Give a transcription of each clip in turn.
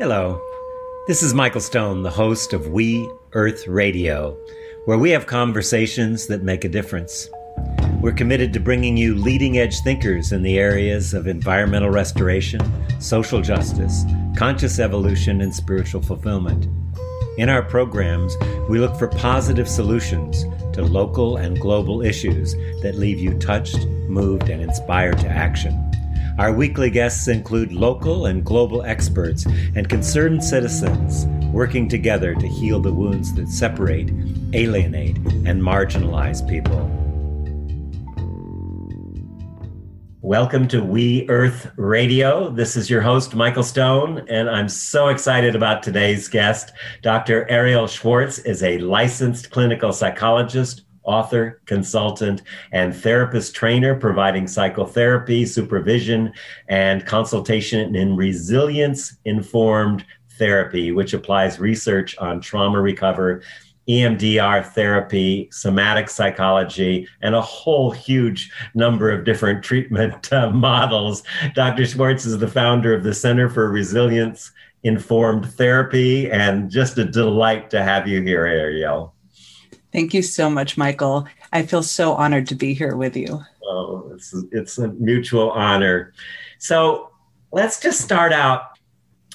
Hello. This is Michael Stone, the host of We Earth Radio, where we have conversations that make a difference. We're committed to bringing you leading edge thinkers in the areas of environmental restoration, social justice, conscious evolution, and spiritual fulfillment. In our programs, we look for positive solutions to local and global issues that leave you touched, moved, and inspired to action. Our weekly guests include local and global experts and concerned citizens working together to heal the wounds that separate, alienate, and marginalize people. Welcome to We Earth Radio. This is your host, Michael Stone, and I'm so excited about today's guest. Dr. Arielle Schwartz is a licensed clinical psychologist, author, consultant, and therapist trainer providing psychotherapy, supervision, and consultation in resilience informed therapy, which applies research on trauma recovery. EMDR therapy, somatic psychology, and a whole huge number of different treatment uh, models. Dr. Schwartz is the founder of the Center for Resilience Informed Therapy, and just a delight to have you here, Arielle. Thank you so much, Michael. I feel so honored to be here with you. Oh, it's, it's a mutual honor. So let's just start out.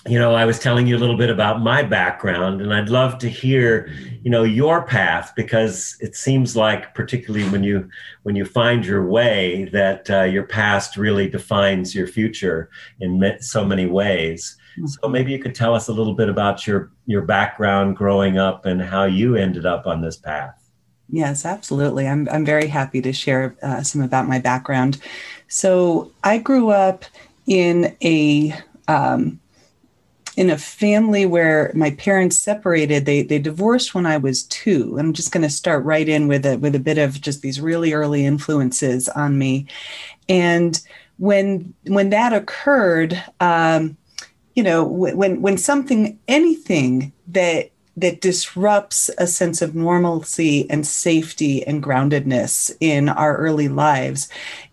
You know, I was telling you a little bit about my background, and I'd love to hear, you know, your path because it seems like, particularly when you when you find your way, that uh, your past really defines your future in so many ways. So maybe you could tell us a little bit about your your background growing up and how you ended up on this path. Yes, absolutely. I'm I'm very happy to share uh, some about my background. So I grew up in a um, in a family where my parents separated. They they divorced when I was two. I'm just going to start right in with a with a bit of just these really early influences on me, and when when that occurred. Um, you know when when something anything that that disrupts a sense of normalcy and safety and groundedness in our early lives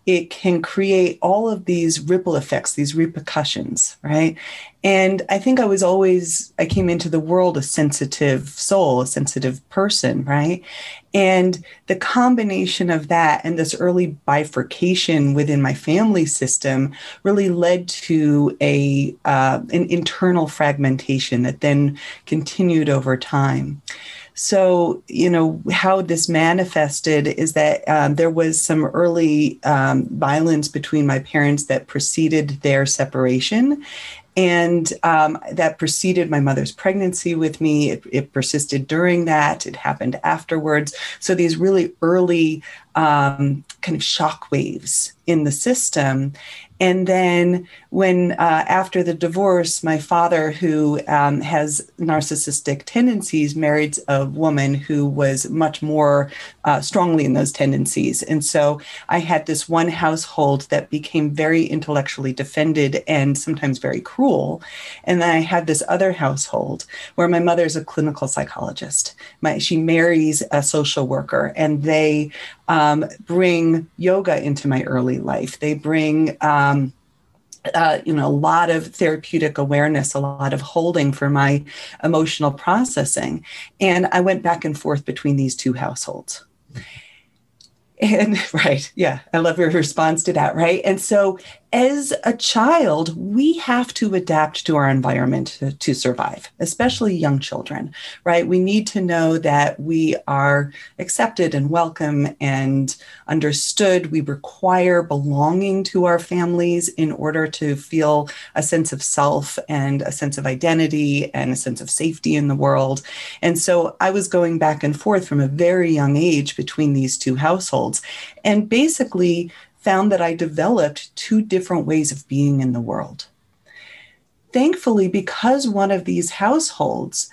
it can create all of these ripple effects these repercussions right? And i think i was always i came into the world a sensitive soul a sensitive person right and the combination of that and this early bifurcation within my family system really led to a uh, an internal fragmentation that then continued over time. So, you know, how this manifested is that um, there was some early um, violence between my parents that preceded their separation and um, that preceded my mother's pregnancy with me. It, it, persisted during that. It happened afterwards. So these really early um, kind of shock waves in the system, and then, when uh, after the divorce, my father, who um, has narcissistic tendencies, married a woman who was much more uh, strongly in those tendencies. And so I had this one household that became very intellectually defended and sometimes very cruel. And then I had this other household where my mother is a clinical psychologist. My, she marries a social worker, and they um, bring yoga into my early life. They bring um, uh, you know, a lot of therapeutic awareness, a lot of holding for my emotional processing. And I went back and forth between these two households. And right, yeah, I love your response to that, right? And so as a child, we have to adapt to our environment to, to, survive, especially young children, right? We need to know that we are accepted and welcome and understood. We require belonging to our families in order to feel a sense of self and a sense of identity and a sense of safety in the world. And so I was going back and forth from a very young age between these two households. And basically, found that I developed two different ways of being in the world. Thankfully, because one of these households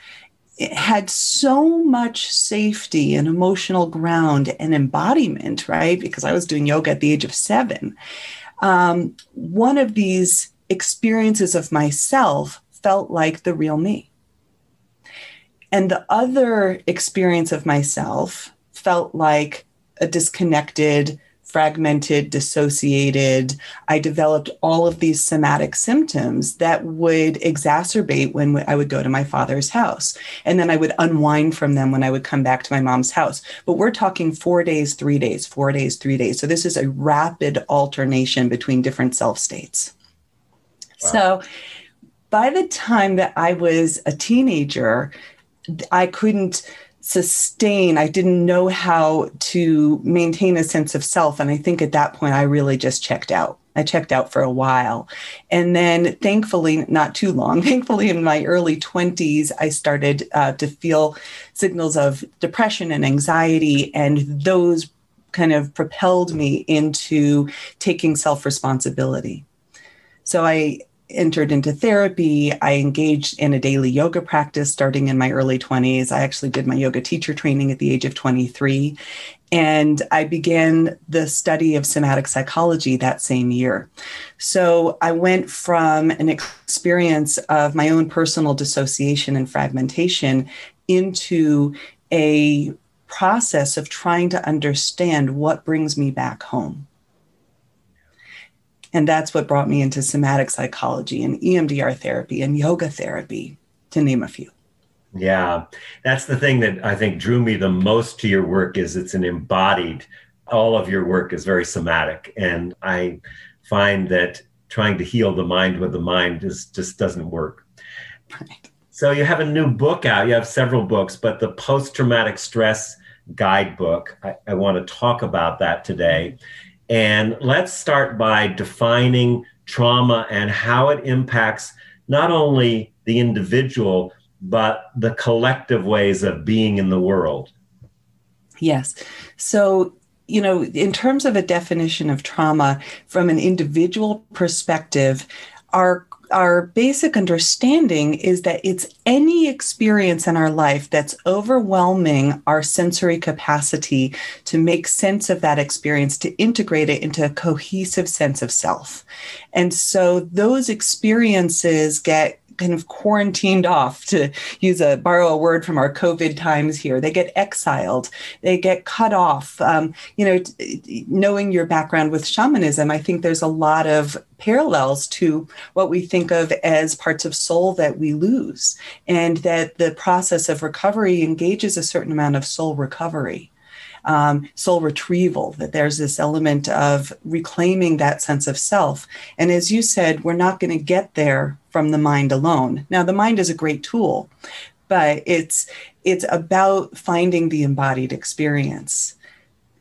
had so much safety and emotional ground and embodiment, right? Because I was doing yoga at the age of seven. Um, one of these experiences of myself felt like the real me. And the other experience of myself felt like a disconnected, fragmented, dissociated. I developed all of these somatic symptoms that would exacerbate when I would go to my father's house. And then I would unwind from them when I would come back to my mom's house. But we're talking four days, three days, four days, three days. So this is a rapid alternation between different self states. Wow. So by the time that I was a teenager, I couldn't sustain i didn't know how to maintain a sense of self. And i think at that point i really just checked out. I checked out for a while. And then thankfully not too long thankfully in my early 20s i started uh, to feel signals of depression and anxiety. And those kind of propelled me into taking self responsibility so i entered into therapy. I engaged in a daily yoga practice starting in my early 20s. I actually did my yoga teacher training at the age of 23. And I began the study of somatic psychology that same year. So I went from an experience of my own personal dissociation and fragmentation into a process of trying to understand what brings me back home. And that's what brought me into somatic psychology and EMDR therapy and yoga therapy, to name a few. Yeah, that's the thing that I think drew me the most to your work is it's an embodied. All of your work is very somatic, and I find that trying to heal the mind with the mind is just doesn't work. Right. So you have a new book out. You have several books, but the post traumatic stress guidebook. I, I want to talk about that today. And let's start by defining trauma and how it impacts not only the individual, but the collective ways of being in the world. Yes. So, you know, in terms of a definition of trauma from an individual perspective, our our basic understanding is that it's any experience in our life that's overwhelming our sensory capacity to make sense of that experience, to integrate it into a cohesive sense of self. And so those experiences get kind of quarantined off to use a borrow a word from our covid times here. They get exiled. They get cut off. Um, you know t- knowing your background with shamanism i think there's a lot of parallels to what we think of as parts of soul that we lose and that the process of recovery engages a certain amount of soul recovery um, soul retrieval, that there's this element of reclaiming that sense of self. And as you said, we're not going to get there from the mind alone. Now, the mind is a great tool, but it's it's about finding the embodied experience.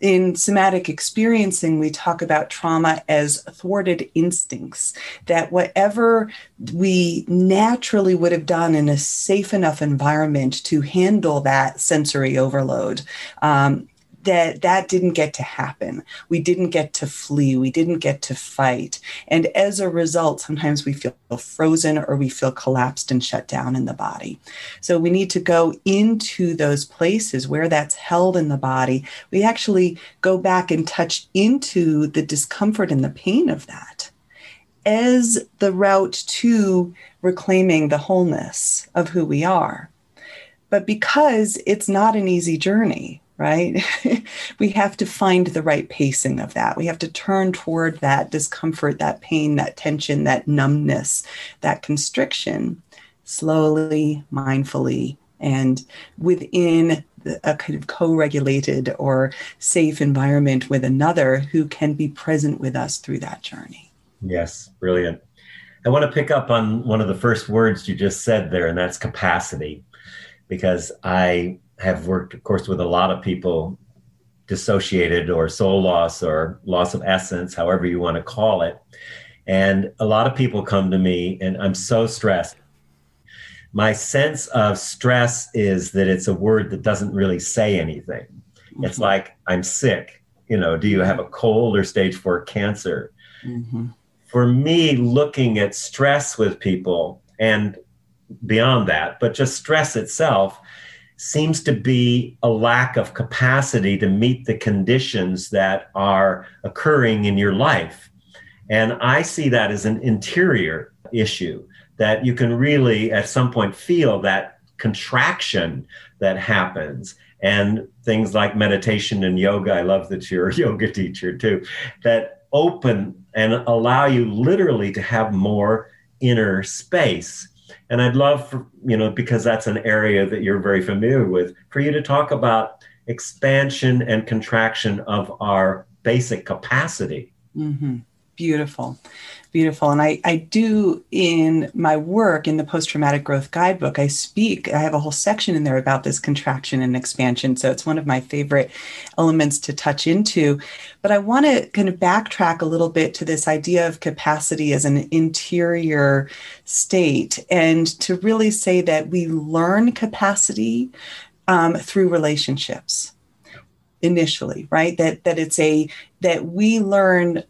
In somatic experiencing, we talk about trauma as thwarted instincts, that whatever we naturally would have done in a safe enough environment to handle that sensory overload, um, that that didn't get to happen. We didn't get to flee. We didn't get to fight. And as a result, sometimes we feel frozen or we feel collapsed and shut down in the body. So we need to go into those places where that's held in the body. We actually go back and touch into the discomfort and the pain of that as the route to reclaiming the wholeness of who we are. But because it's not an easy journey, right? we have to find the right pacing of that. We have to turn toward that discomfort, that pain, that tension, that numbness, that constriction slowly, mindfully, and within a kind of co regulated or safe environment with another who can be present with us through that journey. Yes, brilliant. I want to pick up on one of the first words you just said there, and that's capacity, because I have worked, of course, with a lot of people dissociated or soul loss or loss of essence, however you want to call it. And a lot of people come to me and I'm so stressed. My sense of stress is that it's a word that doesn't really say anything. Mm-hmm. It's like, I'm sick. You know, do you have a cold or stage four cancer? Mm-hmm. For me, looking at stress with people and beyond that, but just stress itself, seems to be a lack of capacity to meet the conditions that are occurring in your life. And I see that as an interior issue that you can really at some point feel that contraction that happens and things like meditation and yoga. I love that you're a yoga teacher too, that open and allow you literally to have more inner space. And I'd love for, you know, because that's an area that you're very familiar with, for you to talk about expansion and contraction of our basic capacity. Mm-hmm. Beautiful, beautiful. And I, I do in my work in the post traumatic growth guidebook, I speak, I have a whole section in there about this contraction and expansion. So it's one of my favorite elements to touch into. But I want to kind of backtrack a little bit to this idea of capacity as an interior state and to really say that we learn capacity um, through relationships initially right that that it's a that we learn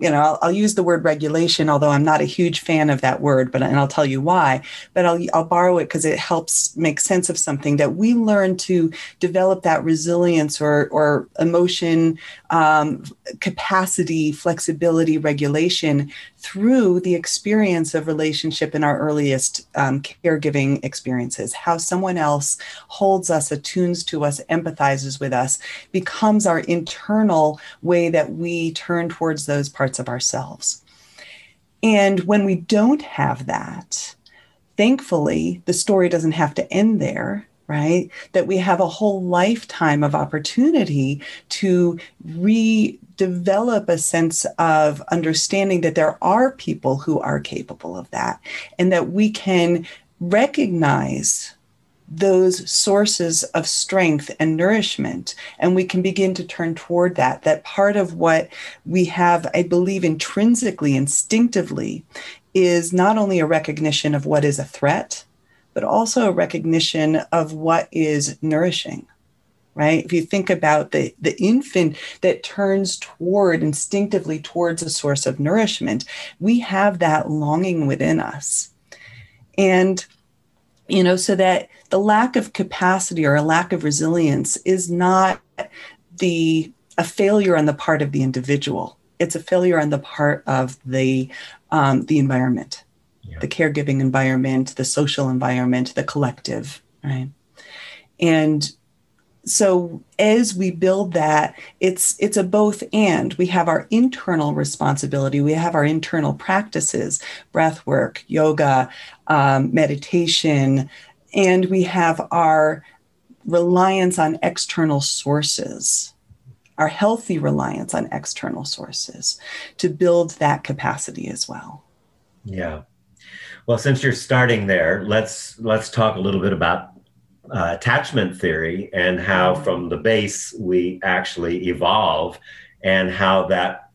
you know, I'll, I'll, use the word regulation, although I'm not a huge fan of that word, but and I'll tell you why. But I'll I'll borrow it because it helps make sense of something that we learn to develop that resilience or or emotion um, capacity, flexibility, regulation through the experience of relationship in our earliest um, caregiving experiences. How someone else holds us, attunes to us, empathizes with us, becomes our internal way that we turn towards those parts of ourselves. And when we don't have that, thankfully, the story doesn't have to end there right? That we have a whole lifetime of opportunity to redevelop a sense of understanding that there are people who are capable of that and that we can recognize those sources of strength and nourishment and we can begin to turn toward that that part of what we have i believe intrinsically instinctively is not only a recognition of what is a threat but also a recognition of what is nourishing right? If you think about the the infant that turns toward instinctively towards a source of nourishment we have that longing within us. And you know so that the lack of capacity or a lack of resilience is not the a failure on the part of the individual. It's a failure on the part of the um, the environment yeah. the caregiving environment, the social environment, the collective, right? And so as we build that it's it's a both and we have our internal responsibility we have our internal practices breath work yoga um, meditation and we have our reliance on external sources our healthy reliance on external sources to build that capacity as well yeah well, since you're starting there, let's let's talk a little bit about uh, attachment theory and how from the base we actually evolve and how that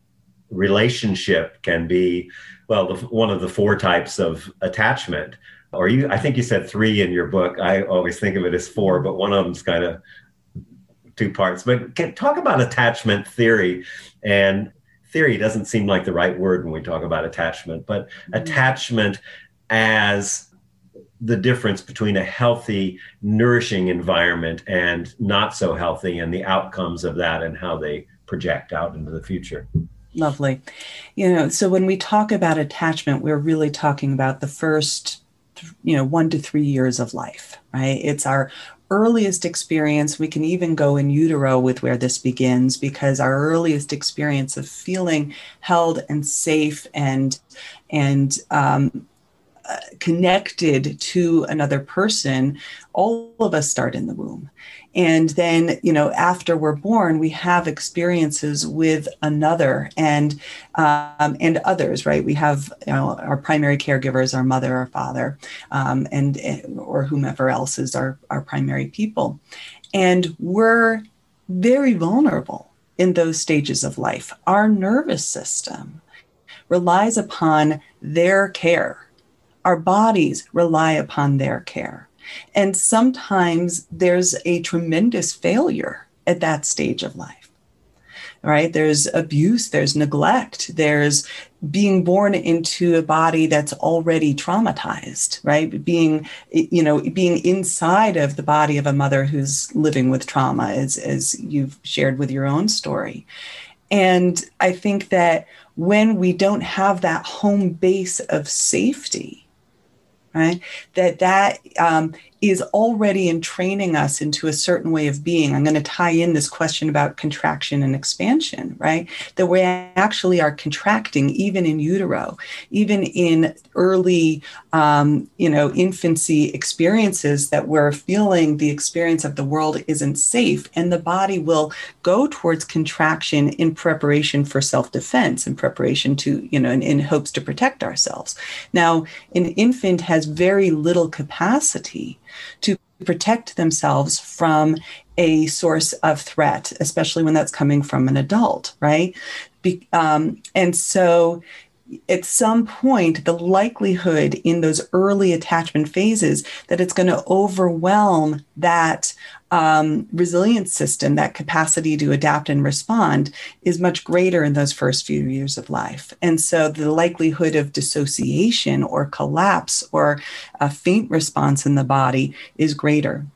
relationship can be well the, one of the four types of attachment. Or you i think you said three in your book. I always think of it as four but one of them's kind of two parts. But can talk about attachment theory. And theory doesn't seem like the right word when we talk about attachment but mm-hmm. attachment as the difference between a healthy, nourishing environment and not so healthy, and the outcomes of that and how they project out into the future. Lovely. You know, so when we talk about attachment, we're really talking about the first, you know, one to three years of life, right? It's our earliest experience. We can even go in utero with where this begins because our earliest experience of feeling held and safe and and um, connected to another person, all of us start in the womb. And then, you know, after we're born, we have experiences with another and um, and others, right? We have you know, our primary caregivers, our mother, our father, um, and or whomever else is our our primary people, and we're very vulnerable in those stages of life. Our nervous system relies upon their care our bodies rely upon their care. And sometimes there's a tremendous failure at that stage of life. Right? There's abuse, there's neglect, there's being born into a body that's already traumatized, right? Being, you know, being inside of the body of a mother who's living with trauma, as, as you've shared with your own story. And I think that when we don't have that home base of safety, right? That that um, is already entraining us into a certain way of being. I'm going to tie in this question about contraction and expansion, right? That we actually are contracting even in utero, even in early, um, you know, infancy experiences that we're feeling the experience of the world isn't safe. And the body will go towards contraction in preparation for self defense, in preparation to, you know, in, in hopes to protect ourselves. Now, an infant has very little capacity to protect themselves from a source of threat, especially when that's coming from an adult, right? Be, um, and so at some point, the likelihood in those early attachment phases that it's going to overwhelm that um, resilience system, that capacity to adapt and respond, is much greater in those first few years of life. And so the likelihood of dissociation or collapse or a faint response in the body is greater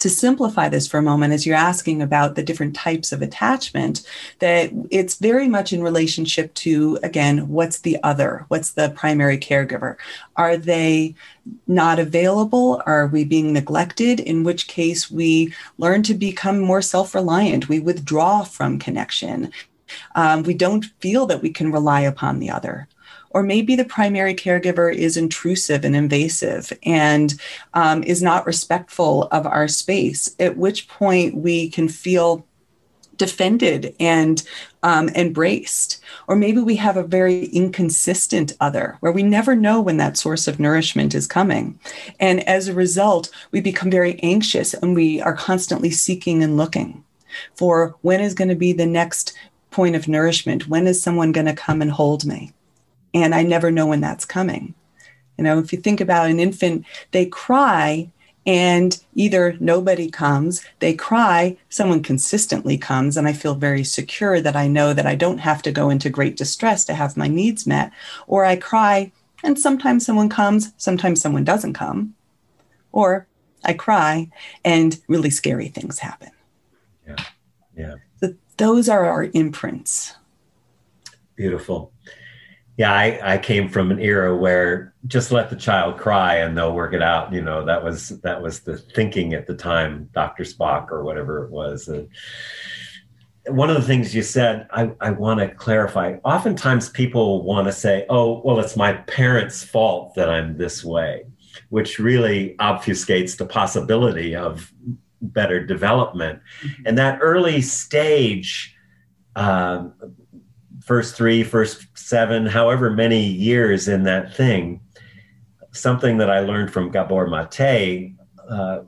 to simplify this for a moment, as you're asking about the different types of attachment, that it's very much in relationship to, again, what's the other? What's the primary caregiver? Are they not available? Are we being neglected? In which case, we learn to become more self reliant. We withdraw from connection. Um, we don't feel that we can rely upon the other or maybe the primary caregiver is intrusive and invasive and um, is not respectful of our space, at which point we can feel defended and um, embraced. Or maybe we have a very inconsistent other where we never know when that source of nourishment is coming. And as a result, we become very anxious and we are constantly seeking and looking for when is going to be the next point of nourishment? When is someone going to come and hold me? And I never know when that's coming. You know, if you think about an infant, they cry and either nobody comes, they cry, someone consistently comes, and I feel very secure that I know that I don't have to go into great distress to have my needs met, or I cry and sometimes someone comes, sometimes someone doesn't come, or I cry and really scary things happen. Yeah. Yeah. So those are our imprints. Beautiful yeah, I, I came from an era where just let the child cry and they'll work it out. You know, that was that was the thinking at the time, Dr. Spock or whatever it was. And one of the things you said, I, I want to clarify. Oftentimes people want to say, oh, well, it's my parents' fault that I'm this way, which really obfuscates the possibility of better development. Mm-hmm. And that early stage, um, first three, first seven, however many years in that thing, something that I learned from Gabor Mate uh,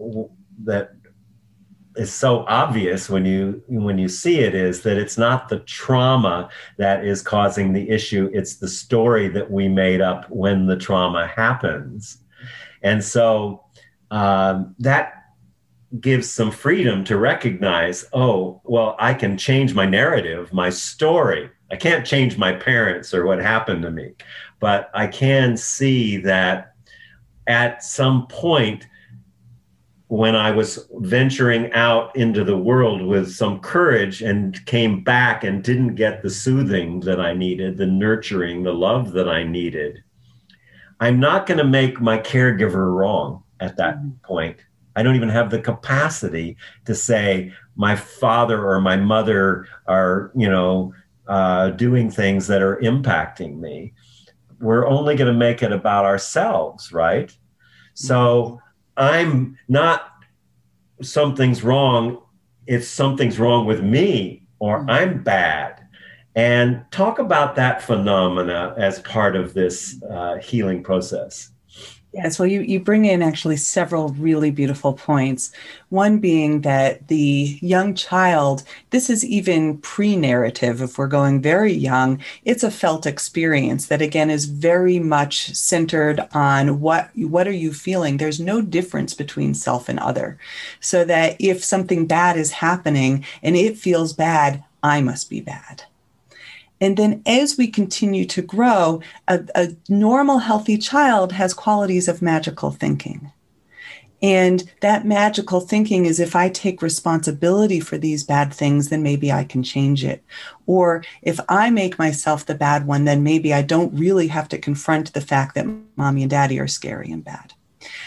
that is so obvious when you when you see it is that it's not the trauma that is causing the issue it's the story that we made up when the trauma happens. And so um, that gives some freedom to recognize oh well i can change my narrative my story I can't change my parents or what happened to me, but I can see that at some point when I was venturing out into the world with some courage and came back and didn't get the soothing that I needed, the nurturing, the love that I needed, I'm not going to make my caregiver wrong at that mm-hmm. point. I don't even have the capacity to say my father or my mother are, you know, uh, doing things that are impacting me. We're only going to make it about ourselves, right? So I'm not something's wrong. If something's wrong with me or mm-hmm. I'm bad. And talk about that phenomena as part of this uh, healing process. Yes, well, you, you bring in actually several really beautiful points. One being that the young child, this is even pre narrative, if we're going very young, it's a felt experience that again is very much centered on what, what are you feeling? There's no difference between self and other. So that if something bad is happening and it feels bad, I must be bad. And then as we continue to grow, a, a normal, healthy child has qualities of magical thinking. And that magical thinking is if I take responsibility for these bad things, then maybe I can change it. Or if I make myself the bad one, then maybe I don't really have to confront the fact that mommy and daddy are scary and bad.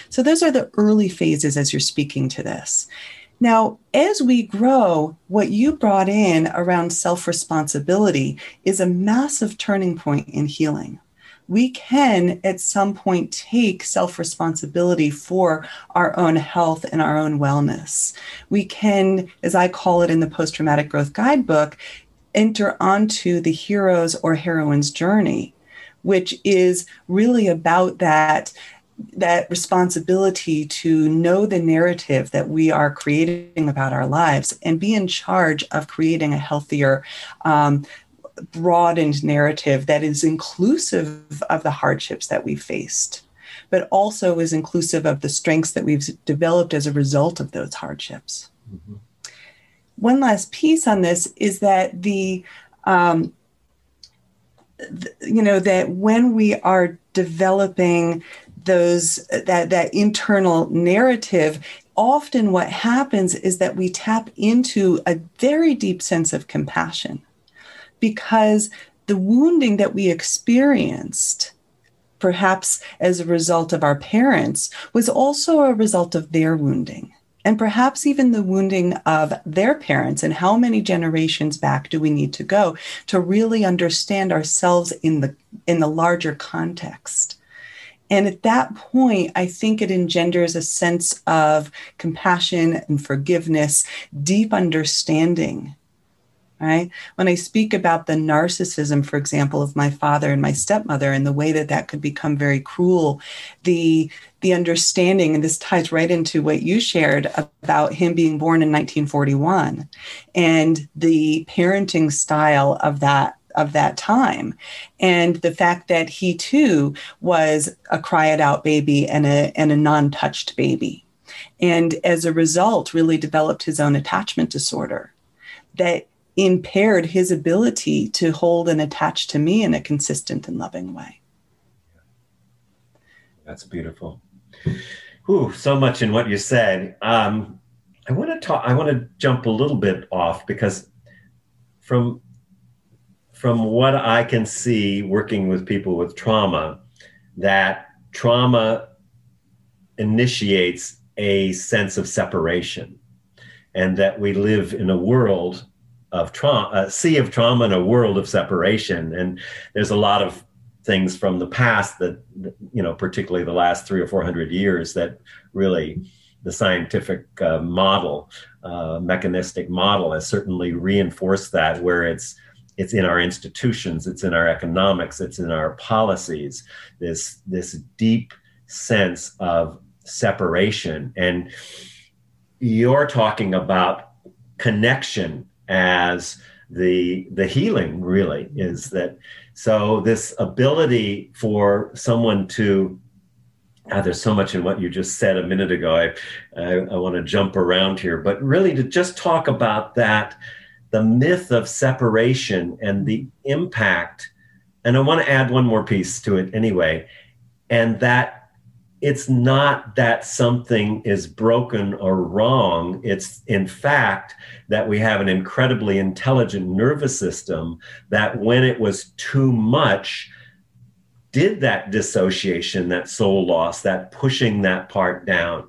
So those are the early phases as you're speaking to this. Now, as we grow, what you brought in around self responsibility is a massive turning point in healing. We can at some point take self responsibility for our own health and our own wellness. We can, as I call it in the post traumatic growth guidebook, enter onto the hero's or heroine's journey, which is really about that that responsibility to know the narrative that we are creating about our lives and be in charge of creating a healthier um, broadened narrative that is inclusive of the hardships that we've faced but also is inclusive of the strengths that we've developed as a result of those hardships mm-hmm. one last piece on this is that the um, you know that when we are developing those that that internal narrative often what happens is that we tap into a very deep sense of compassion because the wounding that we experienced perhaps as a result of our parents was also a result of their wounding. And perhaps even the wounding of their parents and how many generations back do we need to go to really understand ourselves in the in the larger context and at that point, I think it engenders a sense of compassion and forgiveness, deep understanding. Right? When I speak about the narcissism, for example, of my father and my stepmother, and the way that that could become very cruel, the the understanding, and this ties right into what you shared about him being born in 1941, and the parenting style of that of that time. And the fact that he too was a cry it out baby and a, and a non touched baby. And as a result, really developed his own attachment disorder that impaired his ability to hold and attach to me in a consistent and loving way. That's beautiful. Ooh, so much in what you said. Um, I want to talk. I want to jump a little bit off because from from what I can see working with people with trauma, that trauma initiates a sense of separation and that we live in a world of trauma, a sea of trauma and a world of separation. And there's a lot of things from the past that, you know, particularly the last three or 400 years that really the scientific uh, model, uh, mechanistic model has certainly reinforced that where it's it's in our institutions it's in our economics it's in our policies this this deep sense of separation and you're talking about connection as the the healing really is that so this ability for someone to Ah, there's so much in what you just said a minute ago. I, I, I want to jump around here, but really to just talk about that the myth of separation and the impact. And I want to add one more piece to it anyway, and that it's not that something is broken or wrong. It's in fact that we have an incredibly intelligent nervous system that when it was too much, did that dissociation, that soul loss, that pushing that part down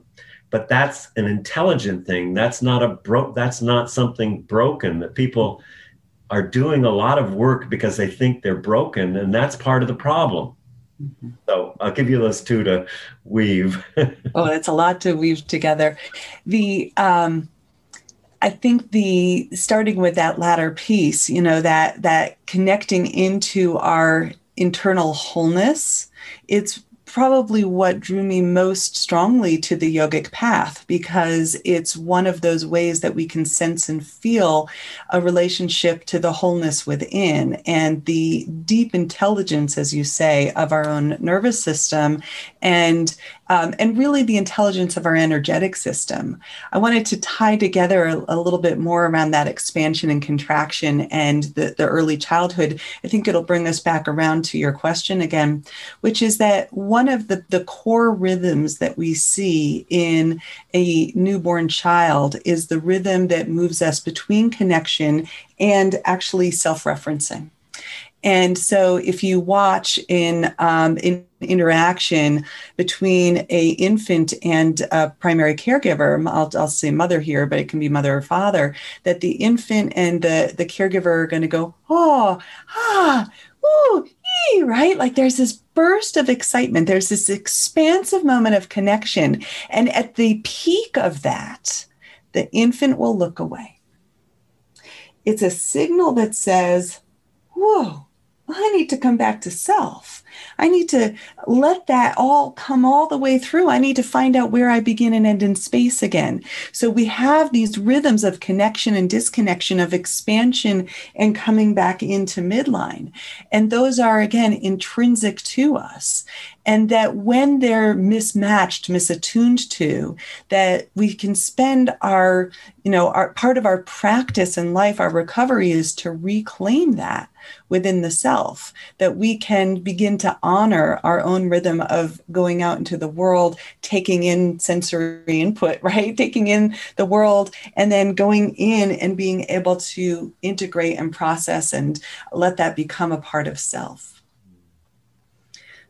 but that's an intelligent thing. That's not a bro that's not something broken that people are doing a lot of work because they think they're broken and that's part of the problem. Mm-hmm. so i'll give you those two to weave. Oh that's a lot to weave together. The um I think the starting with that latter piece, you know, that that connecting into our internal wholeness, it's probably what drew me most strongly to the yogic path because it's one of those ways that we can sense and feel a relationship to the wholeness within and the deep intelligence, as you say, of our own nervous system and um, and really the intelligence of our energetic system. I wanted to tie together a, a, little bit more around that expansion and contraction and the, the early childhood. I think it'll bring us back around to your question again, which is that one of the, the core rhythms that we see in a newborn child is the rhythm that moves us between connection and actually self referencing. And so, if you watch in um, in interaction between a infant and a primary caregiver, I'll, I'll say mother here, but it can be mother or father, that the infant and the the caregiver are going to go, oh, ah, ooh, ee, right? Like there's this burst of excitement. There's this expansive moment of connection, and at the peak of that, the infant will look away. It's a signal that says, whoa I need to come back to self. I need to let that all come all the way through. I need to find out where I begin and end in space again. So we have these rhythms of connection and disconnection, of expansion and coming back into midline. And those are, again, intrinsic to us and that when they're mismatched misattuned to that we can spend our you know our part of our practice in life our recovery is to reclaim that within the self that we can begin to honor our own rhythm of going out into the world taking in sensory input right? Taking in the world and then going in and being able to integrate and process and let that become a part of self.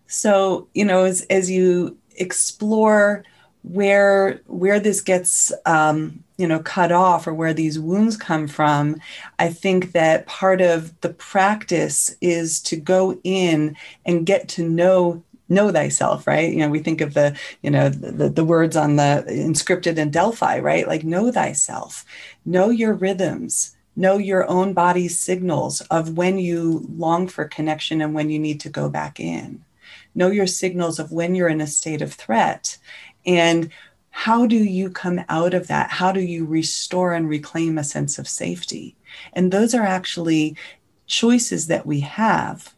So, you know, as, as you explore where where this gets um, you know cut off or where these wounds come from i think that part of the practice is to go in and get to know know thyself right? You know we think of the you know the, the words on the inscripted in delphi right? Like know thyself know your rhythms know your own body's signals of when you long for connection and when you need to go back in. Know your signals of when you're in a state of threat and how do you come out of that? How do you restore and reclaim a sense of safety? And those are actually choices that we have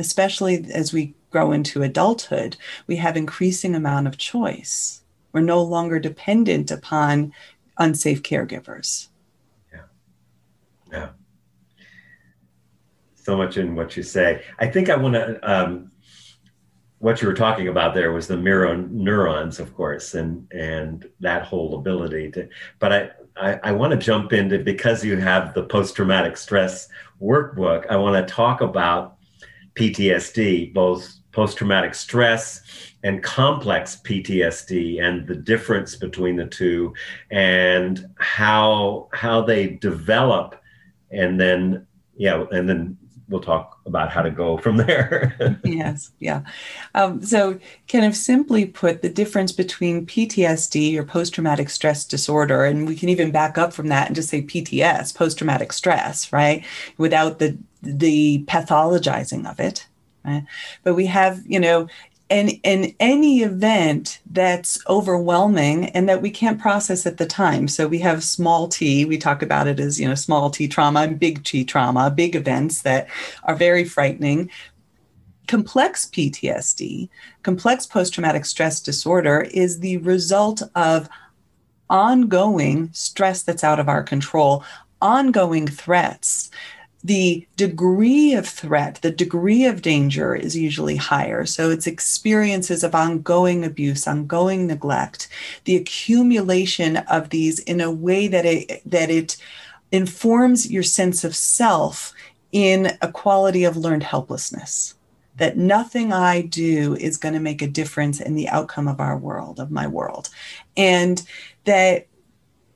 especially as we grow into adulthood we have increasing amount of choice. We're no longer dependent upon unsafe caregivers. Yeah. Yeah. So much in what you say. I think i want to um, what you were talking about there was the mirror neurons, of course, and and that whole ability to. But I I, I want to jump into because you have the post traumatic stress workbook. I want to talk about PTSD, both post traumatic stress and complex PTSD, and the difference between the two, and how how they develop, and then yeah, and then we'll talk about how to go from there. yes, yeah. Um, so, kind of simply put, the difference between PTSD or post traumatic stress disorder, and we can even back up from that and just say PTS, post traumatic stress, right? Without the the pathologizing of it. Right? But we have, you know, and in any event that's overwhelming and that we can't process at the time. So we have small t we talk about it as you know small t trauma and big t trauma big events that are very frightening. Complex ptsd complex post-traumatic stress disorder is the result of ongoing stress that's out of our control ongoing threats the degree of threat, the degree of danger is usually higher. So it's experiences of ongoing abuse, ongoing neglect, the accumulation of these in a way that it that it informs your sense of self in a quality of learned helplessness. That nothing I do is going to make a difference in the outcome of our world, of my world. And that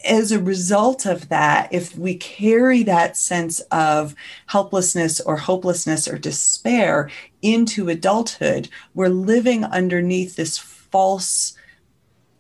as a result of that, if we carry that sense of helplessness or hopelessness or despair into adulthood, we're living underneath this false,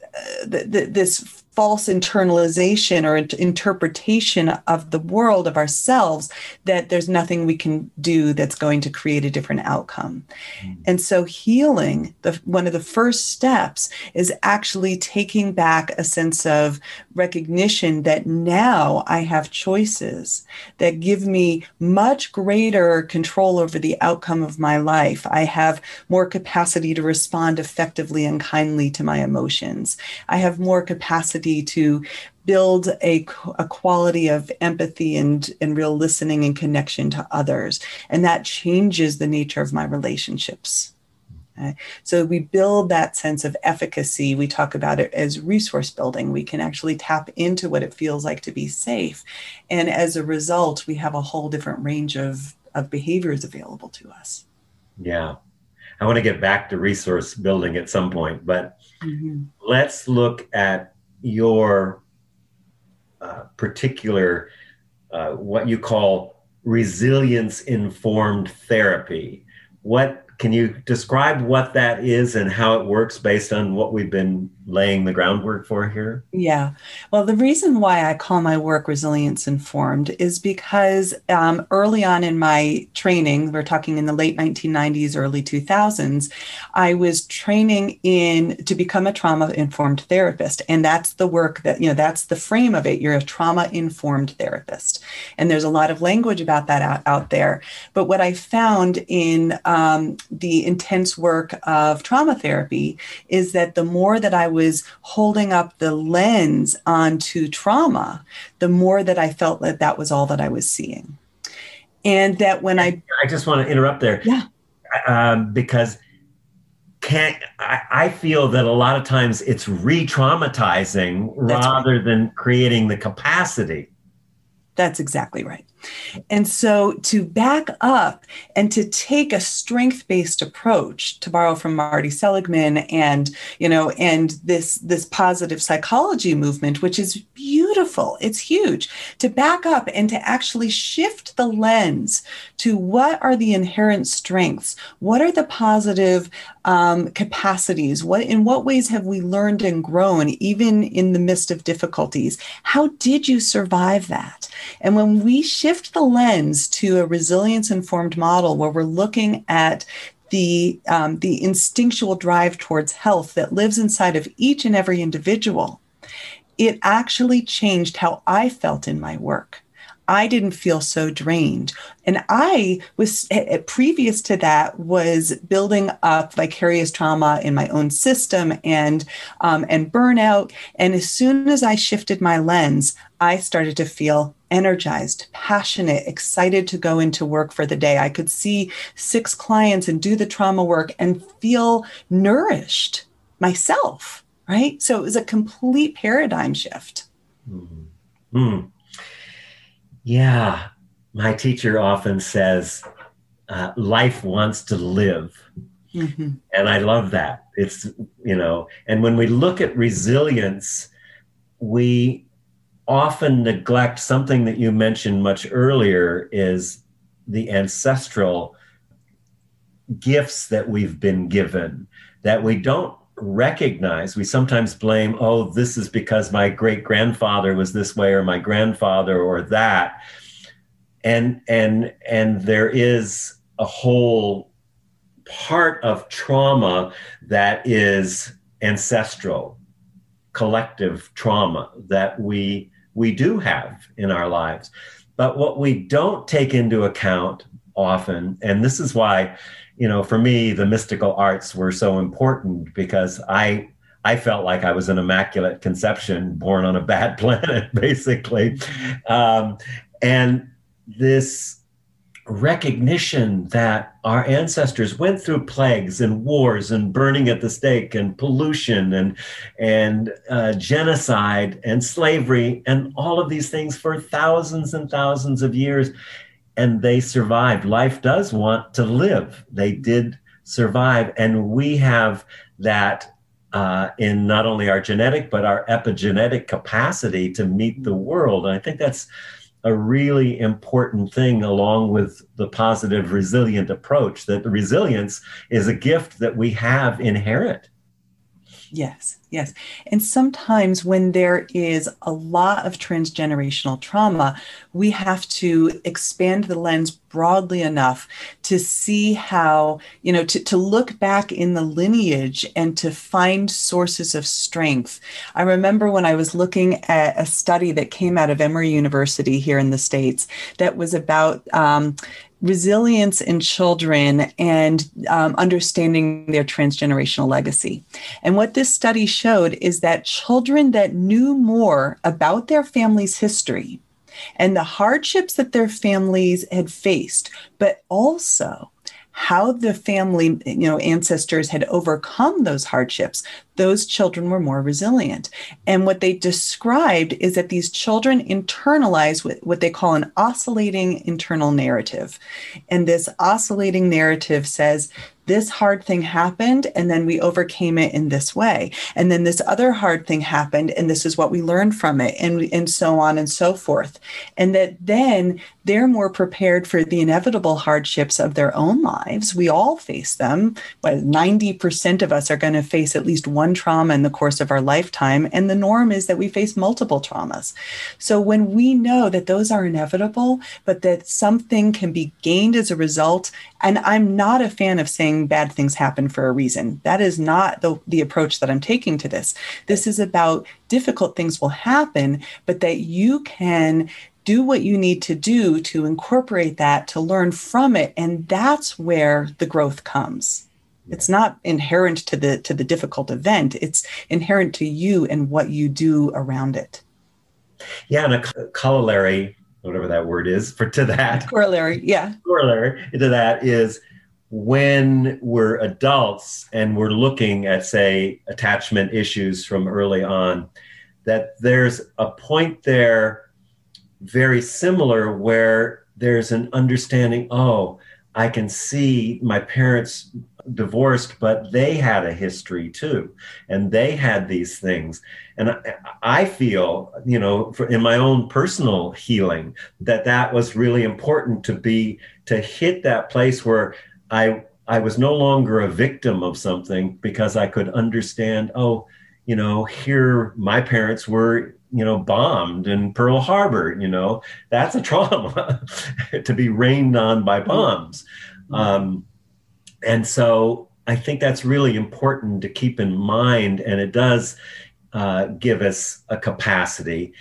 uh, th- th- this false internalization or interpretation of the world of ourselves that there's nothing we can do that's going to create a different outcome. Mm. and so healing the one of the first steps is actually taking back a sense of recognition that now i have choices that give me much greater control over the outcome of my life. I have more capacity to respond effectively and kindly to my emotions. I have more capacity capacity to build a, a quality of empathy and, and real listening and connection to others. And that changes the nature of my relationships. Okay? So we build that sense of efficacy. We talk about it as resource building. We can actually tap into what it feels like to be safe. And as a result, we have a whole different range of, of behaviors available to us. Yeah. I want to get back to resource building at some point, but mm-hmm. let's look at your uh, particular, uh, what you call resilience informed therapy. What can you describe what that is and how it works based on what we've been laying the groundwork for here? Yeah. Well, the reason why I call my work resilience informed is because um, early on in my training, we're talking in the late 1990s, early 2000s, I was training in to become a trauma informed therapist. And that's the work that, you know, that's the frame of it. You're a trauma informed therapist. And there's a lot of language about that out, out there. But what I found in um, the intense work of trauma therapy is that the more that I was holding up the lens onto trauma, the more that I felt that that was all that I was seeing. And that when I. I just want to interrupt there. Yeah. Um, because can't I, I, feel that a lot of times it's re-traumatizing That's rather right. than creating the capacity that's exactly right. And so to back up and to take a strength-based approach, to borrow from Marty Seligman and, you know, and this this positive psychology movement, which is beautiful, it's huge, to back up and to actually shift the lens to what are the inherent strengths? What are the positive um, capacities? What in what ways have we learned and grown, even in the midst of difficulties? How did you survive that? And when we shift the lens to a resilience informed model where we're looking at the, um, the instinctual drive towards health that lives inside of each and every individual, it actually changed how I felt in my work. I didn't feel so drained. And I was previous to that was building up vicarious trauma in my own system and um, and burnout. And as soon as I shifted my lens, I started to feel energized, passionate, excited to go into work for the day. I could see six clients and do the trauma work and feel nourished myself. Right. So it was a complete paradigm shift. Mm-hmm. Mm. Yeah, my teacher often says, uh, life wants to live. Mm-hmm. And I love that. It's, you know, and when we look at resilience, we often neglect something that you mentioned much earlier is the ancestral gifts that we've been given that we don't recognize we sometimes blame oh this is because my great grandfather was this way or my grandfather or that. And and and there is a whole part of trauma that is ancestral collective trauma that we we do have in our lives. But what we don't take into account often and this is why you know, for me, the mystical arts were so important because I I felt like I was an immaculate conception born on a bad planet, basically. Um, and this recognition that our ancestors went through plagues and wars and burning at the stake and pollution and and uh, genocide and slavery and all of these things for thousands and thousands of years and they survived. Life does want to live. They did survive. And we have that uh, in not only our genetic, but our epigenetic capacity to meet the world. And I think that's a really important thing, along with the positive, resilient approach, that resilience is a gift that we have inherent. Yes, yes. And sometimes when there is a lot of transgenerational trauma, we have to expand the lens broadly enough to see how, you know, to, to look back in the lineage and to find sources of strength. I remember when I was looking at a study that came out of Emory University here in the States that was about um, resilience in children and um, understanding their transgenerational legacy. And what this study showed is that children that knew more about their family's history and the hardships that their families had faced, but also how the family you know ancestors had overcome those hardships those children were more resilient. And what they described is that these children internalize what they call an oscillating internal narrative. And this oscillating narrative says this hard thing happened and then we overcame it in this way. And then this other hard thing happened and this is what we learned from it and and so on and so forth. And that then they're more prepared for the inevitable hardships of their own lives. We all face them but 90% of us are going to face at least one trauma in the course of our lifetime and the norm is that we face multiple traumas so when we know that those are inevitable but that something can be gained as a result and i'm not a fan of saying saying bad things happen for a reason. That is not the, the approach that I'm taking to this. This is about difficult things will happen, but that you can do what you need to do to incorporate that, to learn from it. And that's where the growth comes. It's not inherent to the to the difficult event. It's inherent to you and what you do around it. Yeah, and a corollary, whatever that word is, for to that corollary, yeah, corollary to that is when we're adults and we're looking at, say, attachment issues from early on, that there's a point there very similar where there's an understanding oh, I can see my parents divorced, but they had a history too, and they had these things. And I, I feel, you know, for, in my own personal healing, that that was really important to be to hit that place where I I was no longer a victim of something because I could understand, oh, you know, here my parents were, you know, bombed in Pearl Harbor, you know, that's a trauma to be rained on by bombs. Mm-hmm. Um, and so I think that's really important to keep in mind, and it does uh, give us a capacity.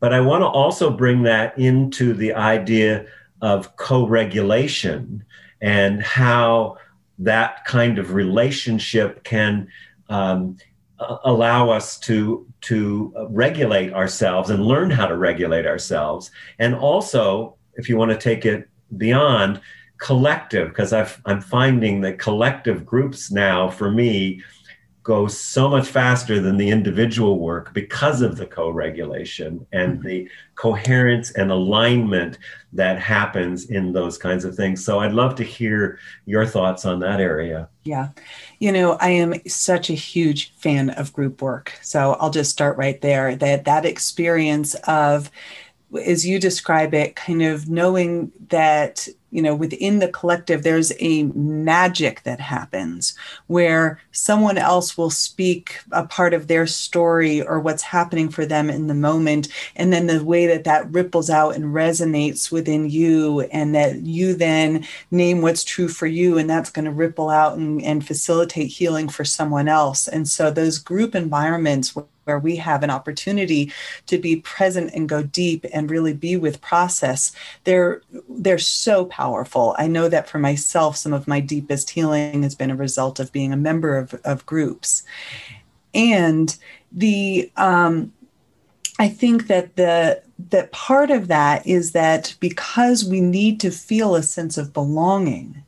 But I want to also bring that into the idea of co regulation and how that kind of relationship can um, allow us to to regulate ourselves and learn how to regulate ourselves and also if you want to take it beyond collective because i'm finding that collective groups now for me go so much faster than the individual work because of the co-regulation and mm-hmm. the coherence and alignment that happens in those kinds of things. So i'd love to hear your thoughts on that area. Yeah. You know i am such a huge fan of group work. So i'll just start right there that that experience of as you describe it kind of knowing that you know within the collective there's a magic that happens where someone else will speak a part of their story or what's happening for them in the moment. And then the way that that ripples out and resonates within you and that you then name what's true for you and that's going to ripple out and, and facilitate healing for someone else. And so those group environments where we have an opportunity to be present and go deep and really be with process they're they're so powerful. I know that for myself some of my deepest healing has been a result of being a member of, of groups. And the um i think that the that part of that is that because we need to feel a sense of belonging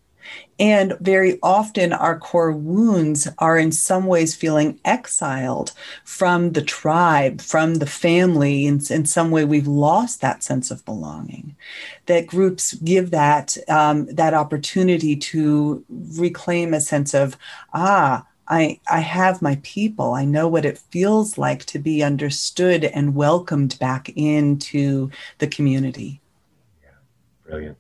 and very often, our core wounds are in some ways feeling exiled from the tribe, from the family. In, in some way, we've lost that sense of belonging. That groups give that, um, that opportunity to reclaim a sense of, ah, I, I have my people. I know what it feels like to be understood and welcomed back into the community. Yeah, brilliant.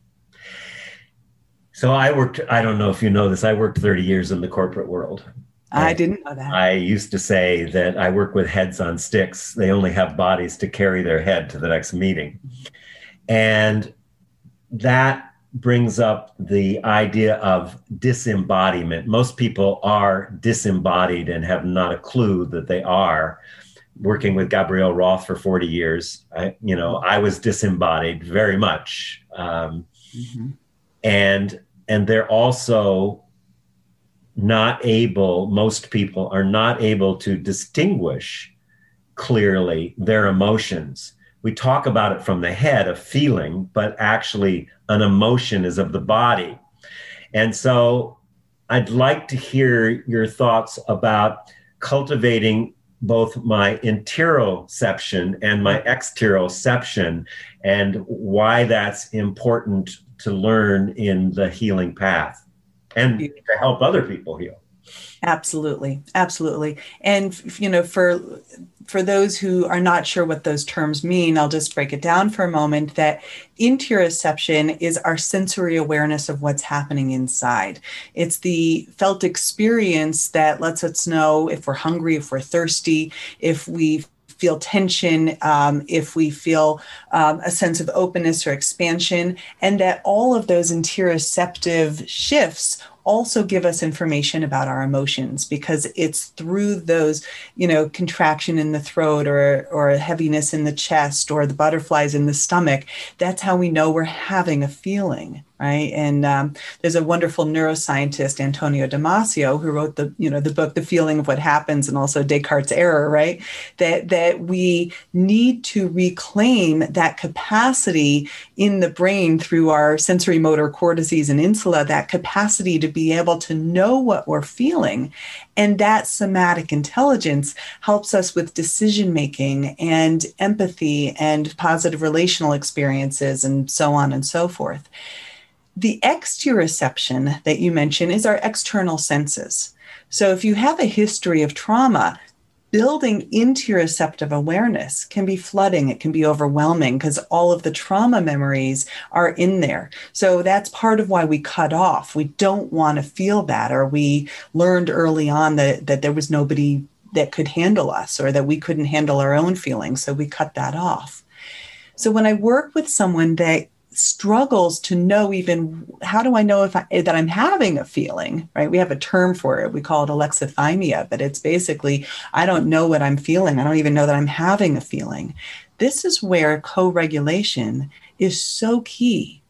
So I worked, I don't know if you know this, I worked 30 years in the corporate world. I didn't know that. I used to say that I work with heads on sticks. They only have bodies to carry their head to the next meeting. And that brings up the idea of disembodiment. Most people are disembodied and have not a clue that they are. Working with Gabrielle Roth for 40 years, I, you know, I was disembodied very much. Um, mm-hmm. And and they're also not able, most people are not able to distinguish clearly their emotions. We talk about it from the head, a feeling, but actually, an emotion is of the body. And so, I'd like to hear your thoughts about cultivating both my interoception and my exteroception and why that's important to learn in the healing path and to help other people heal. Absolutely, absolutely. And you know, for for those who are not sure what those terms mean, I'll just break it down for a moment that interoception is our sensory awareness of what's happening inside. It's the felt experience that lets us know if we're hungry, if we're thirsty, if we feel tension, um, if we feel um, a sense of openness or expansion, and that all of those interoceptive shifts also give us information about our emotions because it's through those, you know, contraction in the throat or or heaviness in the chest or the butterflies in the stomach. That's how we know we're having a feeling right? And um, there's a wonderful neuroscientist, Antonio Damasio, who wrote the you know the book The Feeling of What Happens and also Descartes' Error, right? That that we need to reclaim that capacity in the brain through our sensory motor cortices and insula, that capacity to be able to know what we're feeling. And that somatic intelligence helps us with decision making and empathy and positive relational experiences and so on and so forth. The exteroception that you mentioned is our external senses. So if you have a history of trauma, building interoceptive awareness can be flooding. It can be overwhelming because all of the trauma memories are in there. So that's part of why we cut off. We don't want to feel that or we learned early on that, that there was nobody that could handle us or that we couldn't handle our own feelings so we cut that off. So when i work with someone that struggles to know even how do I know if I, that I'm having a feeling, right? We have a term for it. We call it alexithymia, but it's basically I don't know what I'm feeling. I don't even know that I'm having a feeling. This is where co-regulation is so key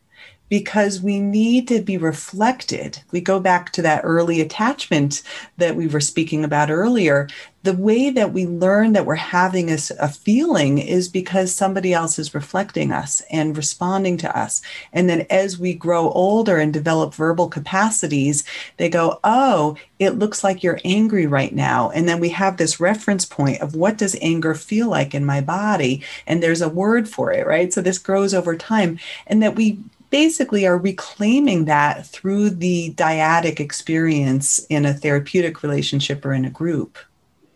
because we need to be reflected. We go back to that early attachment that we were speaking about earlier. The way that we learn that we're having a, a, feeling is because somebody else is reflecting us and responding to us. And then as we grow older and develop verbal capacities, they go, Oh, it looks like you're angry right now. And then we have this reference point of what does anger feel like in my body? And there's a word for it, right? So this grows over time. And that we basically are reclaiming that through the dyadic experience in a therapeutic relationship or in a group.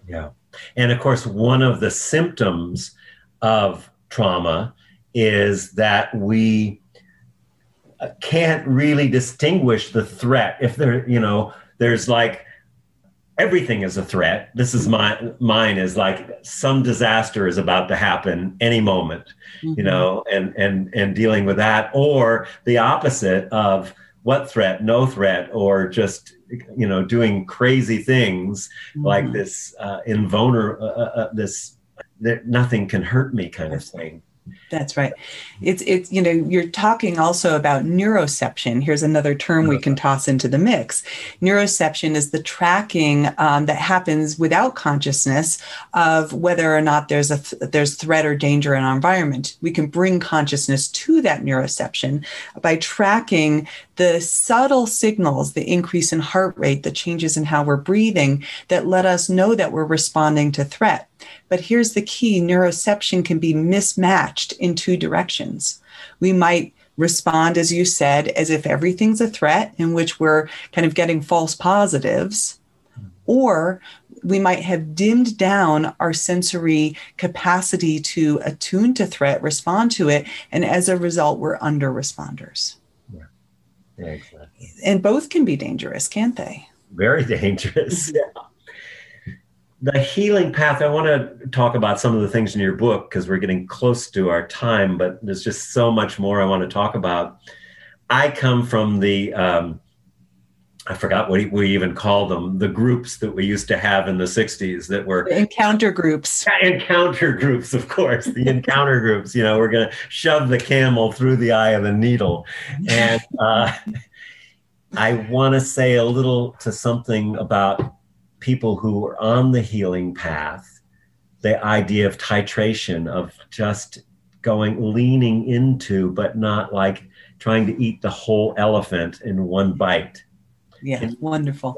Yeah. And of course, one of the symptoms of trauma is that we uh, can't really distinguish the threat. If there, you know, there's like everything is a threat. This is my mine is like some disaster is about to happen any moment, mm-hmm. you know, and and and dealing with that, or the opposite of what threat, no threat, or just you know doing crazy things mm-hmm. like this uh, invulnerable, uh, uh, uh, this that nothing can hurt me kind of thing. That's right. It's it's you know you're talking also about neuroception. Here's another term we can toss into the mix. Neuroception is the tracking um, that happens without consciousness of whether or not there's a th- there's threat or danger in our environment. We can bring consciousness to that neuroception by tracking the subtle signals, the increase in heart rate, the changes in how we're breathing that let us know that we're responding to threat. But here's the key neuroception can be mismatched in two directions. We might respond, as you said, as if everything's a threat, in which we're kind of getting false positives, or we might have dimmed down our sensory capacity to attune to threat, respond to it, and as a result, we're under responders. Yeah. yeah exactly. And both can be dangerous, can't they? Very dangerous. yeah. The healing path, I want to talk about some of the things in your book because we're getting close to our time, but there's just so much more I want to talk about. I come from the, um, I forgot what we even call them, the groups that we used to have in the 60s that were encounter groups. Encounter groups, of course, the encounter groups. You know, we're going to shove the camel through the eye of the needle. And uh, I want to say a little to something about people who are on the healing path, the idea of titration, of just going, leaning into, but not like trying to eat the whole elephant in one bite. Yeah, and, wonderful.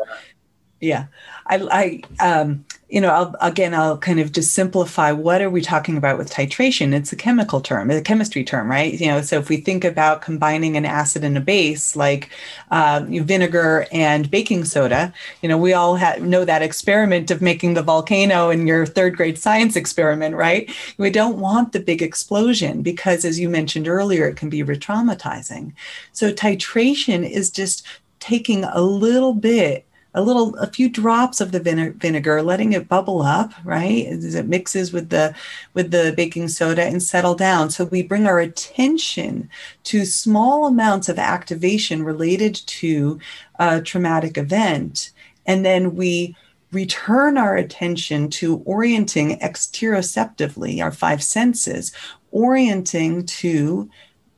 Yeah, I, I, um, you know, I'll, again, I'll kind of just simplify what are we talking about with titration? It's a chemical term, a chemistry term, right? You know, so if we think about combining an acid and a base, like uh, vinegar and baking soda, you know, we all ha- know that experiment of making the volcano in your third grade science experiment, right? We don't want the big explosion because, as you mentioned earlier, it can be re-traumatizing. So titration is just taking a little bit a little a few drops of the vinegar letting it bubble up right? As it mixes with the with the baking soda and settle down. So we bring our attention to small amounts of activation related to a traumatic event. And then we return our attention to orienting exteroceptively our five senses orienting to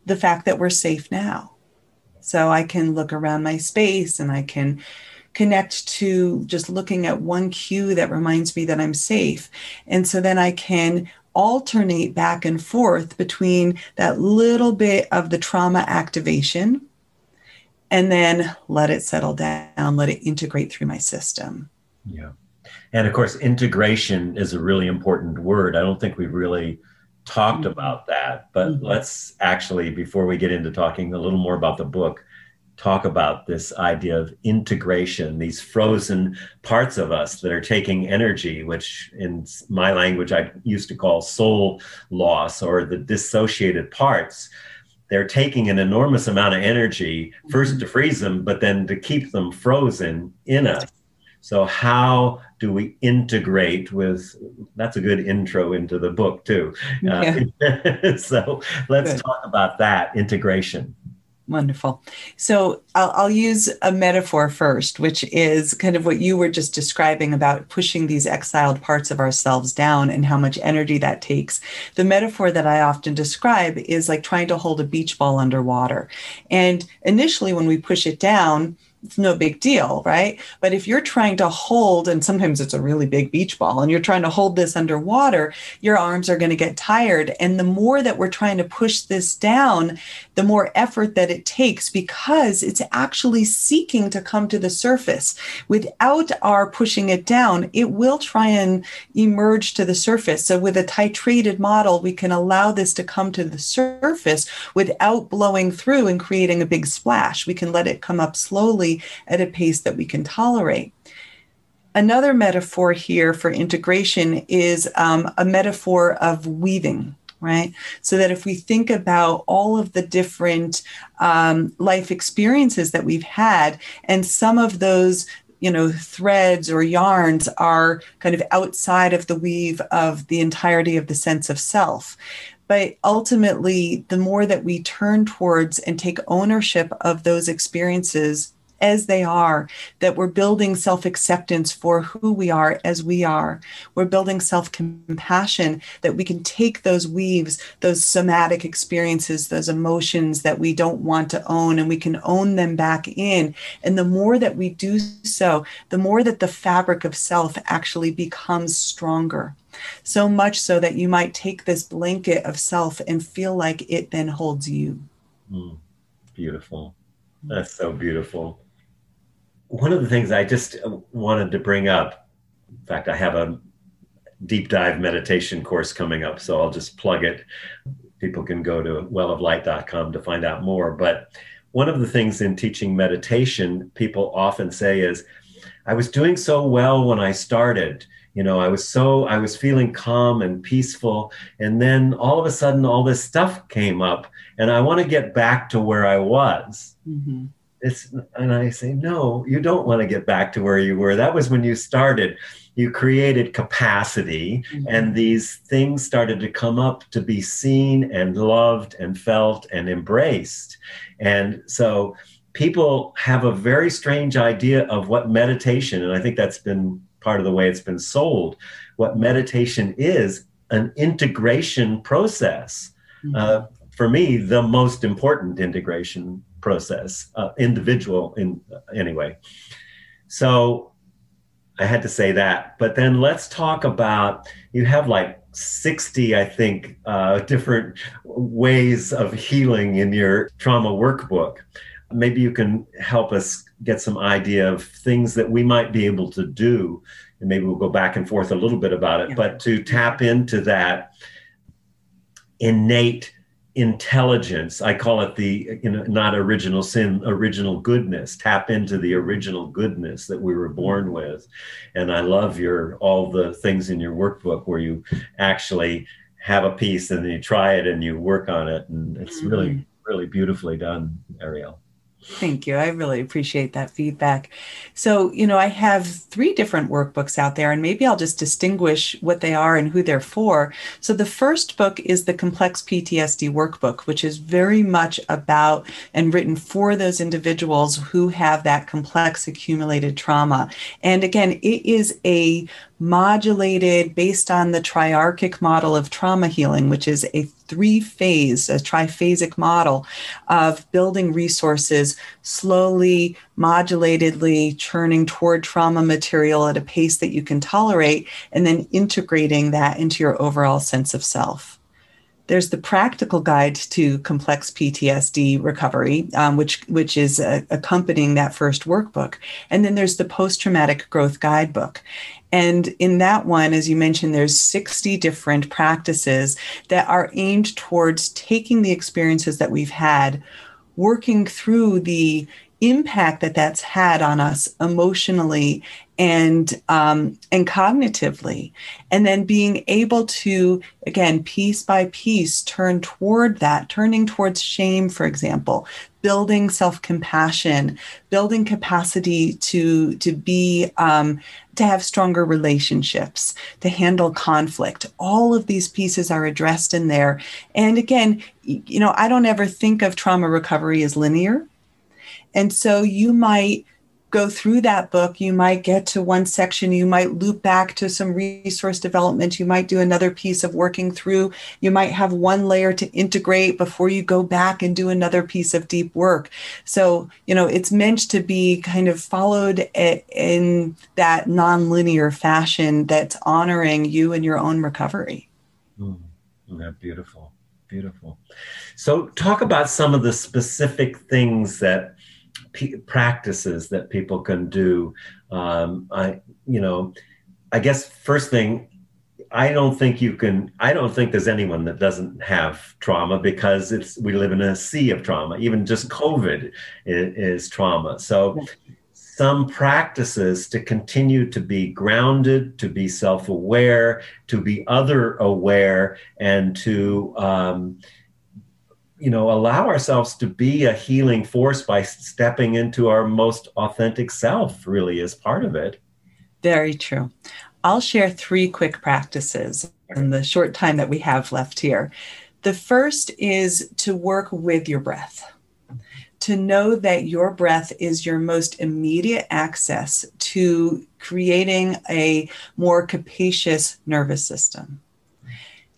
the fact that we're safe now. So i can look around my space and i can connect to just looking at one cue that reminds me that I'm safe. And so then I can alternate back and forth between that little bit of the trauma activation and then let it settle down, let it integrate through my system. Yeah. And of course, integration is a really important word. I don't think we've really talked mm-hmm. about that, but mm-hmm. let's actually, before we get into talking a little more about the book, talk about this idea of integration, these frozen parts of us that are taking energy, which in my language I used to call soul loss or the dissociated parts. They're taking an enormous amount of energy, first mm-hmm. to freeze them, but then to keep them frozen in us. So, how do we integrate with that's a good intro into the book, too. Uh, yeah. so, let's good. talk about that integration. Wonderful. So I'll, I'll, use a metaphor first, which is kind of what you were just describing about pushing these exiled parts of ourselves down and how much energy that takes. The metaphor that I often describe is like trying to hold a beach ball underwater. And initially, when we push it down, it's no big deal, right? But if you're trying to hold, and sometimes it's a really big beach ball, and you're trying to hold this underwater, your arms are going to get tired. And the more that we're trying to push this down, the more effort that it takes because it's actually seeking to come to the surface. Without our pushing it down, it will try and emerge to the surface. So, with a titrated model, we can allow this to come to the surface without blowing through and creating a big splash. We can let it come up slowly at a pace that we can tolerate. Another metaphor here for integration is um, a metaphor of weaving right? So that if we think about all of the different um, life experiences that we've had, and some of those you know threads or yarns are kind of outside of the weave of the entirety of the sense of self but ultimately the more that we turn towards and take ownership of those experiences as they are, that we're building self acceptance for who we are as we are. We're building self compassion, that we can take those weaves, those somatic experiences, those emotions that we don't want to own, and we can own them back in. And the more that we do so, the more that the fabric of self actually becomes stronger. So much so that you might take this blanket of self and feel like it then holds you. Mm, beautiful. That's so beautiful one of the things I just wanted to bring up, in fact, I have a deep dive meditation course coming up, so I'll just plug it. People can go to welloflight.com to find out more. But one of the things in teaching meditation, people often say is, I was doing so well when I started. You know, I was so, I was feeling calm and peaceful. And then all of a sudden, all this stuff came up, and I want to get back to where I was. Mm-hmm it's and i say no you don't want to get back to where you were that was when you started you created capacity, mm-hmm. and these things started to come up to be seen and loved and felt and embraced. And so people have a very strange idea of what meditation, and I think that's been part of the way it's been sold. What meditation is an integration process. Mm-hmm. Uh, for me, the most important integration process, uh, individual in anyway. So I had to say that. But then let's talk about you have like 60, I think, uh, different ways of healing in your trauma workbook. Maybe you can help us get some idea of things that we might be able to do. And maybe we'll go back and forth a little bit about it, yeah. but to tap into that innate intelligence i call it the you know not original sin original goodness. Tap into the original goodness that we were born with. And i love your all the things in your workbook where you actually have a piece and then you try it and you work on it. And it's really mm-hmm. really beautifully done Arielle Thank you. I really appreciate that feedback. So, you know, I have three different workbooks out there, and maybe I'll just distinguish what they are and who they're for. So, the first book is the Complex PTSD Workbook, which is very much about and written for those individuals who have that complex accumulated trauma. And again, it is a modulated based on the triarchic model of trauma healing, which is a three phase, a triphasic model of building resources slowly, modulatedly churning toward trauma material at a pace that you can tolerate, and then integrating that into your overall sense of self. There's the practical guide to complex PTSD recovery, um, which which is uh, accompanying that first workbook, and then there's the post traumatic growth guidebook. And in that one, as you mentioned, there's 60 different practices that are aimed towards taking the experiences that we've had, working through the impact that that's had on us emotionally and um, and cognitively. And then being able to again piece by piece turn toward that turning towards shame for example building self-compassion building capacity to to be um, to have stronger relationships to handle conflict. All of these pieces are addressed in there. And again you know i don't ever think of trauma recovery as linear and so you might go through that book, you might get to one section, you might loop back to some resource development, you might do another piece of working through, you might have one layer to integrate before you go back and do another piece of deep work. So, you know, it's meant to be kind of followed in that nonlinear fashion that's honoring you and your own recovery. Mm, yeah, beautiful, beautiful. So, talk about some of the specific things that p- practices that people can do. Um, I, you know, I guess first thing, I don't think you can. I don't think there's anyone that doesn't have trauma because it's we live in a sea of trauma. Even just COVID is, is trauma. So some practices to continue to be grounded, to be self aware, to be other aware, and to um, you know allow ourselves to be a healing force by stepping into our most authentic self really is part of it. Very true. I'll share three quick practices in the short time that we have left here. The first is to work with your breath. To know that your breath is your most immediate access to creating a more capacious nervous system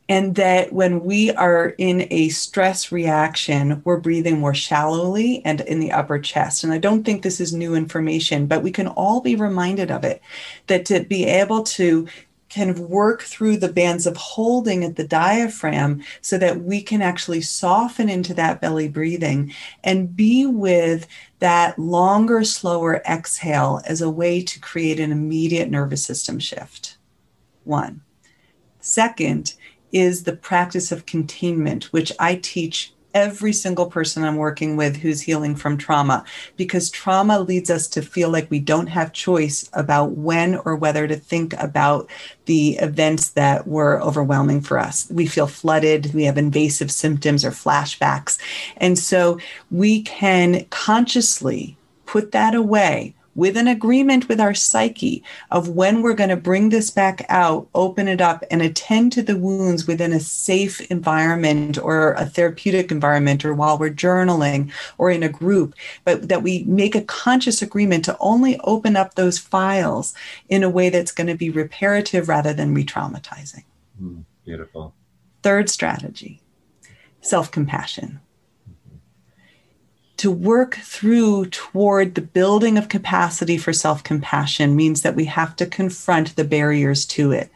and that when we are in a stress reaction, we're breathing more shallowly and in the upper chest. And I don't think this is new information, but we can all be reminded of it that to be able to kind of work through the bands of holding at the diaphragm so that we can actually soften into that belly breathing and be with that longer, slower exhale as a way to create an immediate nervous system shift. One. Second is the practice of containment, which I teach every single person I'm working with who's healing from trauma, because trauma leads us to feel like we don't have choice about when or whether to think about the events that were overwhelming for us. We feel flooded, we have invasive symptoms or flashbacks. And so we can consciously put that away with an agreement with our psyche of when we're going to bring this back out, open it up, and attend to the wounds within a safe environment or a therapeutic environment or while we're journaling or in a group, but that we make a conscious agreement to only open up those files in a way that's going to be reparative rather than re traumatizing. Mm, beautiful. Third strategy self compassion to work through toward the building of capacity for self compassion means that we have to confront the barriers to it.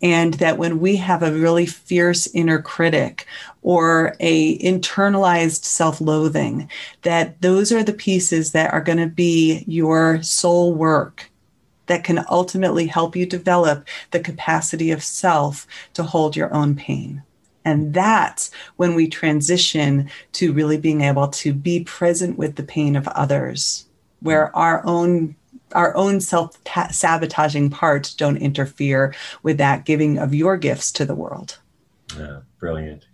And that when we have a really fierce inner critic or a internalized self-loathing, that those are the pieces that are going to be your soul work that can ultimately help you develop the capacity of self to hold your own pain. And that's when we transition to really being able to be present with the pain of others, where our own our own self sabotaging parts don't interfere with that giving of your gifts to the world. Yeah, brilliant.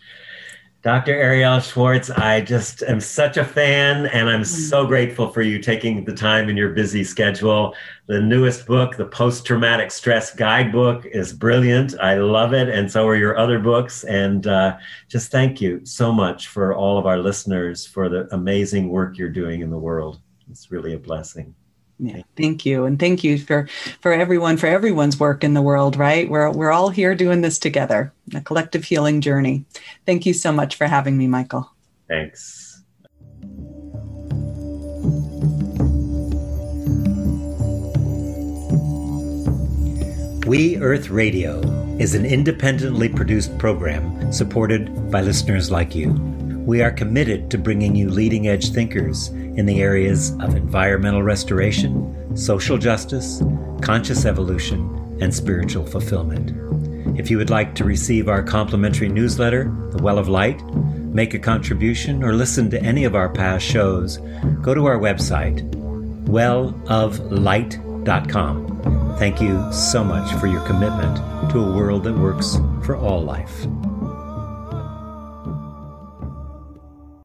Dr. Arielle Schwartz, I just am such a fan, and I'm so mm. grateful for you taking the time in your busy schedule. The newest book, the Post Traumatic Stress Guidebook, is brilliant. I love it, and so are your other books. And uh, just thank you so much for all of our listeners for the amazing work you're doing in the world. It's really a blessing. Yeah, thank you, and thank you for for everyone for everyone's work in the world. Right, we're we're all here doing this together, a collective healing journey. Thank you so much for having me, Michael. Thanks. New Earth Radio is an independently produced program supported by listeners like you. We are committed to bringing you leading edge thinkers in the areas of environmental restoration, social justice, conscious evolution, and spiritual fulfillment. If you would like to receive our complimentary newsletter, The Well of Light, make a contribution, or listen to any of our past shows, go to our website, welloflight.com. Thank you so much for your commitment to a world that works for all life.